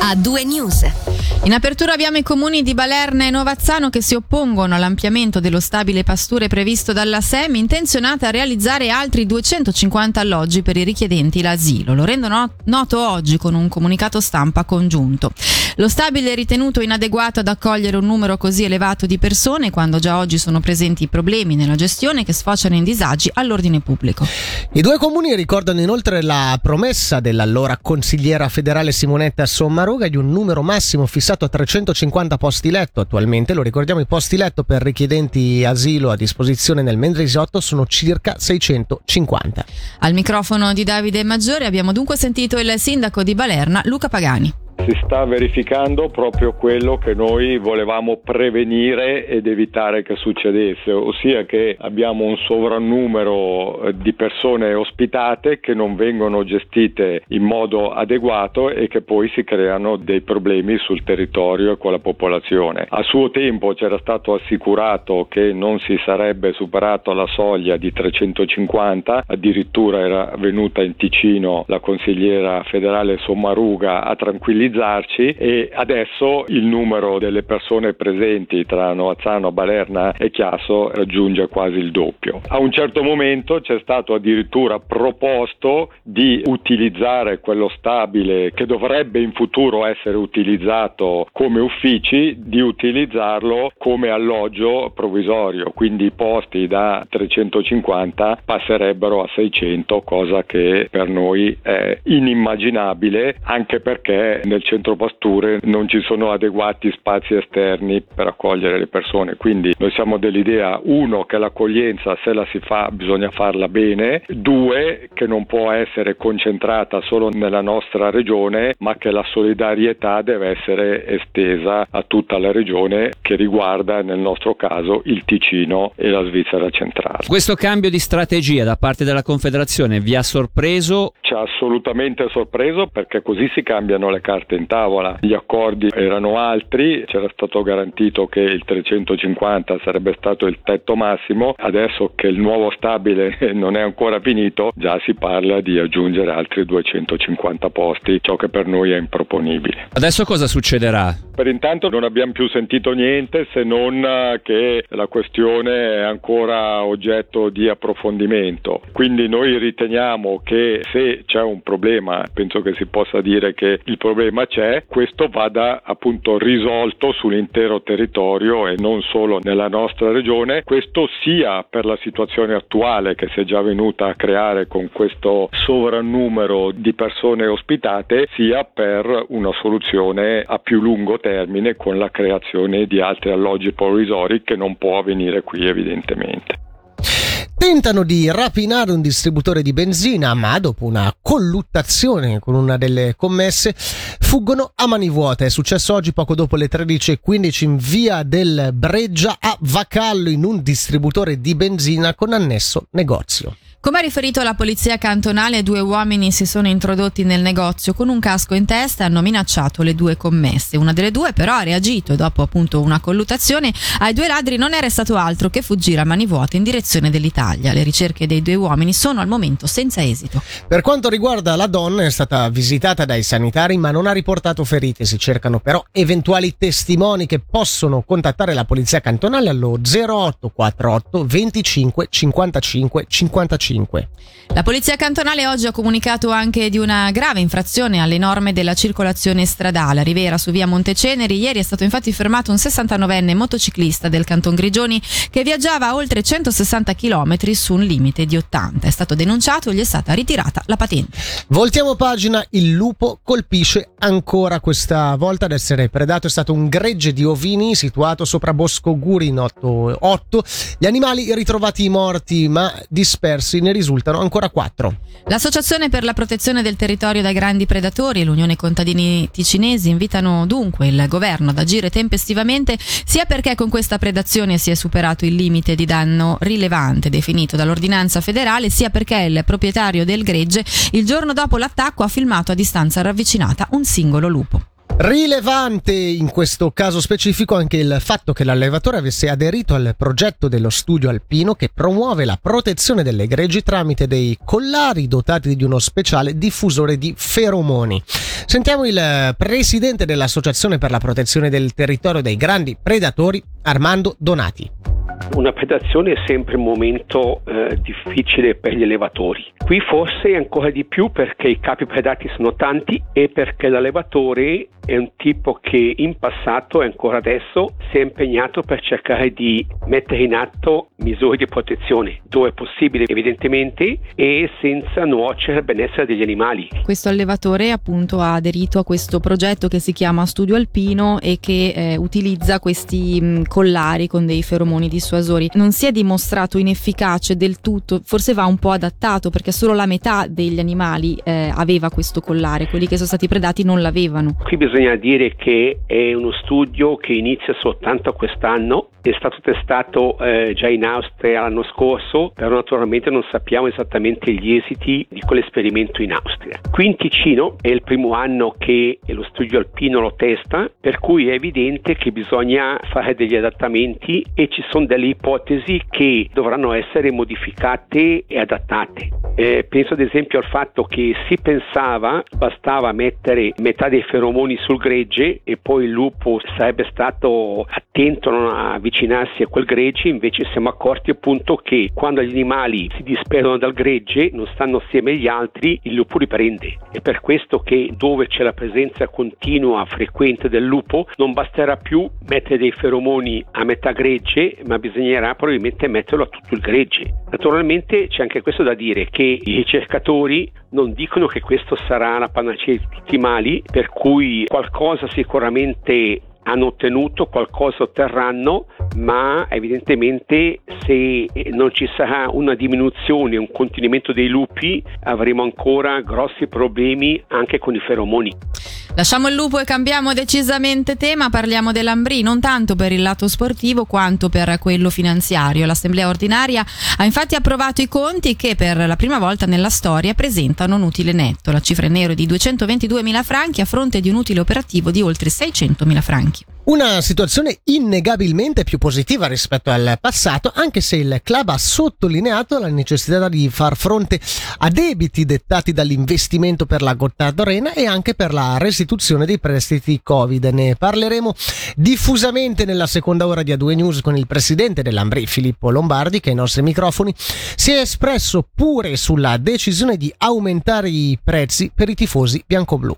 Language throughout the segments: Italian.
a due news. In apertura abbiamo i comuni di Balerna e Novazzano che si oppongono all'ampliamento dello stabile pasture previsto dalla SEM, intenzionata a realizzare altri 250 alloggi per i richiedenti l'asilo. Lo rendono noto oggi con un comunicato stampa congiunto. Lo stabile è ritenuto inadeguato ad accogliere un numero così elevato di persone quando già oggi sono presenti problemi nella gestione che sfociano in disagi all'ordine pubblico. I due comuni ricordano inoltre la promessa dell'allora consigliera federale Simonetta Sommaruga di un numero massimo fissato a 350 posti letto. Attualmente, lo ricordiamo, i posti letto per richiedenti asilo a disposizione nel Mendrisiotto sono circa 650. Al microfono di Davide Maggiore abbiamo dunque sentito il sindaco di Balerna, Luca Pagani si sta verificando proprio quello che noi volevamo prevenire ed evitare che succedesse, ossia che abbiamo un sovrannumero eh, di persone ospitate che non vengono gestite in modo adeguato e che poi si creano dei problemi sul territorio e con la popolazione. A suo tempo c'era stato assicurato che non si sarebbe superato la soglia di 350, addirittura era venuta in Ticino la consigliera federale Sommaruga a tranquillizzare utilizzarci e adesso il numero delle persone presenti tra Noazzano, Balerna e Chiasso raggiunge quasi il doppio. A un certo momento c'è stato addirittura proposto di utilizzare quello stabile che dovrebbe in futuro essere utilizzato come uffici, di utilizzarlo come alloggio provvisorio, quindi i posti da 350 passerebbero a 600, cosa che per noi è inimmaginabile anche perché nel centro pasture non ci sono adeguati spazi esterni per accogliere le persone. Quindi noi siamo dell'idea, uno, che l'accoglienza se la si fa bisogna farla bene, due, che non può essere concentrata solo nella nostra regione, ma che la solidarietà deve essere estesa a tutta la regione che riguarda nel nostro caso il Ticino e la Svizzera centrale. Questo cambio di strategia da parte della Confederazione vi ha sorpreso? Ci ha assolutamente sorpreso perché così si cambiano le carte in tavola. Gli accordi erano altri, c'era stato garantito che il 350 sarebbe stato il tetto massimo, adesso che il nuovo stabile non è ancora finito, già si parla di aggiungere altri 250 posti, ciò che per noi è improponibile. Adesso cosa succederà? Per intanto non abbiamo più sentito niente se non che la questione è ancora oggetto di approfondimento. Quindi noi riteniamo che se c'è un problema, penso che si possa dire che il problema c'è, questo vada appunto risolto sull'intero territorio e non solo nella nostra regione, questo sia per la situazione attuale che si è già venuta a creare con questo sovrannumero di persone ospitate, sia per una soluzione a più lungo termine con la creazione di altri alloggi provvisori che non può avvenire qui evidentemente. Tentano di rapinare un distributore di benzina, ma dopo una colluttazione con una delle commesse fuggono a mani vuote. È successo oggi poco dopo le 13.15 in via del Breggia a Vacallo in un distributore di benzina con annesso negozio. Come ha riferito la polizia cantonale, due uomini si sono introdotti nel negozio con un casco in testa e hanno minacciato le due commesse. Una delle due però ha reagito e dopo appunto una collutazione ai due ladri non è restato altro che fuggire a mani vuote in direzione dell'Italia. Le ricerche dei due uomini sono al momento senza esito. Per quanto riguarda la donna è stata visitata dai sanitari ma non ha riportato ferite. Si cercano però eventuali testimoni che possono contattare la polizia cantonale allo 0848 25 55 55. 5. La Polizia Cantonale oggi ha comunicato anche di una grave infrazione alle norme della circolazione stradale. A Rivera, su via Monteceneri, ieri è stato infatti fermato un 69enne motociclista del Canton Grigioni che viaggiava a oltre 160 km su un limite di 80. È stato denunciato e gli è stata ritirata la patente. Voltiamo pagina, il lupo colpisce ancora questa volta ad essere predato. È stato un gregge di ovini situato sopra Bosco Guri in 8. Gli animali ritrovati morti ma dispersi ne risultano ancora quattro. L'Associazione per la protezione del territorio dai grandi predatori e l'Unione Contadini Ticinesi invitano dunque il governo ad agire tempestivamente sia perché con questa predazione si è superato il limite di danno rilevante definito dall'ordinanza federale, sia perché il proprietario del gregge il giorno dopo l'attacco ha filmato a distanza ravvicinata un singolo lupo. Rilevante in questo caso specifico anche il fatto che l'allevatore avesse aderito al progetto dello studio alpino che promuove la protezione delle greggi tramite dei collari dotati di uno speciale diffusore di feromoni. Sentiamo il presidente dell'Associazione per la protezione del territorio dei grandi predatori, Armando Donati. Una predazione è sempre un momento eh, difficile per gli allevatori. Qui forse ancora di più perché i capi predati sono tanti e perché l'allevatore è un tipo che in passato e ancora adesso si è impegnato per cercare di mettere in atto misure di protezione dove è possibile evidentemente e senza nuocere al benessere degli animali. Questo allevatore appunto ha aderito a questo progetto che si chiama Studio Alpino e che eh, utilizza questi mh, collari con dei feromoni dissuasori. Non si è dimostrato inefficace del tutto, forse va un po' adattato perché solo la metà degli animali eh, aveva questo collare, quelli che sono stati predati non l'avevano. Qui bisogna dire che è uno studio che inizia soltanto quest'anno, è stato testato eh, già in Austria l'anno scorso, però naturalmente non sappiamo esattamente gli esiti di quell'esperimento in Austria. Qui in Ticino è il primo anno che lo studio alpino lo testa, per cui è evidente che bisogna fare degli adattamenti e ci sono delle ipotesi che dovranno essere modificate e adattate. Eh, penso ad esempio al fatto che si pensava bastava mettere metà dei feromoni sul gregge e poi il lupo sarebbe stato attento a non avvicinarsi a quel gregge, invece siamo accorti appunto che quando gli animali si disperdono dal gregge, non stanno assieme agli altri, il lupo riprende. È per questo che dove c'è la presenza continua, frequente del lupo, non basterà più mettere dei feromoni a metà gregge, ma bisognerà probabilmente metterlo a tutto il gregge. Naturalmente c'è anche questo da dire che i ricercatori non dicono che questo sarà la panacea di tutti i mali, per cui qualcosa sicuramente hanno ottenuto, qualcosa otterranno, ma evidentemente se non ci sarà una diminuzione, un contenimento dei lupi, avremo ancora grossi problemi anche con i feromoni. Lasciamo il lupo e cambiamo decisamente tema, parliamo dell'Ambrì, non tanto per il lato sportivo quanto per quello finanziario. L'Assemblea ordinaria ha infatti approvato i conti che per la prima volta nella storia presentano un utile netto. La cifra in nero è di 222 mila franchi a fronte di un utile operativo di oltre 600 mila franchi. Una situazione innegabilmente più positiva rispetto al passato, anche se il club ha sottolineato la necessità di far fronte a debiti dettati dall'investimento per la Gottardo Arena e anche per la restituzione dei prestiti Covid. Ne parleremo diffusamente nella seconda ora di A2 News con il presidente dell'Ambri, Filippo Lombardi, che ai nostri microfoni si è espresso pure sulla decisione di aumentare i prezzi per i tifosi bianco-blu.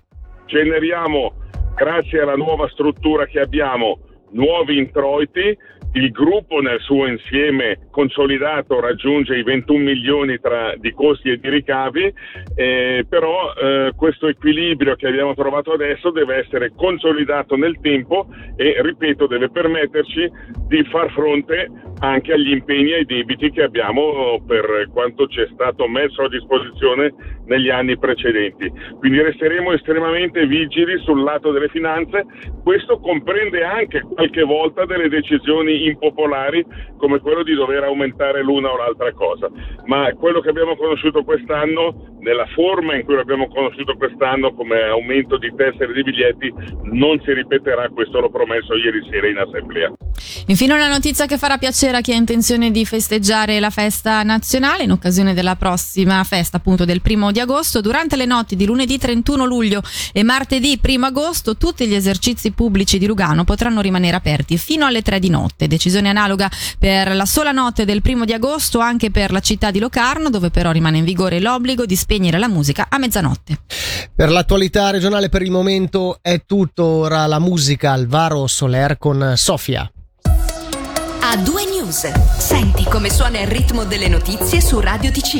Generiamo grazie alla nuova struttura che abbiamo, nuovi introiti, il gruppo nel suo insieme consolidato raggiunge i 21 milioni tra, di costi e di ricavi, eh, però eh, questo equilibrio che abbiamo trovato adesso deve essere consolidato nel tempo e, ripeto, deve permetterci di far fronte anche agli impegni e ai debiti che abbiamo per quanto ci è stato messo a disposizione negli anni precedenti. Quindi resteremo estremamente vigili sul lato delle finanze, questo comprende anche qualche volta delle decisioni impopolari come quello di dover aumentare l'una o l'altra cosa, ma quello che abbiamo conosciuto quest'anno, nella forma in cui l'abbiamo conosciuto quest'anno come aumento di tessere di biglietti, non si ripeterà, questo l'ho promesso ieri sera in assemblea. Infine una notizia che farà piacere a chi ha intenzione di festeggiare la festa nazionale in occasione della prossima festa appunto del primo di agosto. Durante le notti di lunedì 31 luglio e martedì 1 agosto tutti gli esercizi pubblici di Lugano potranno rimanere aperti fino alle 3 di notte. Decisione analoga per la sola notte del primo di agosto anche per la città di Locarno dove però rimane in vigore l'obbligo di spegnere la musica a mezzanotte. Per l'attualità regionale per il momento è tutto, ora la musica Alvaro Soler con Sofia. A due news. Senti come suona il ritmo delle notizie su Radio TC.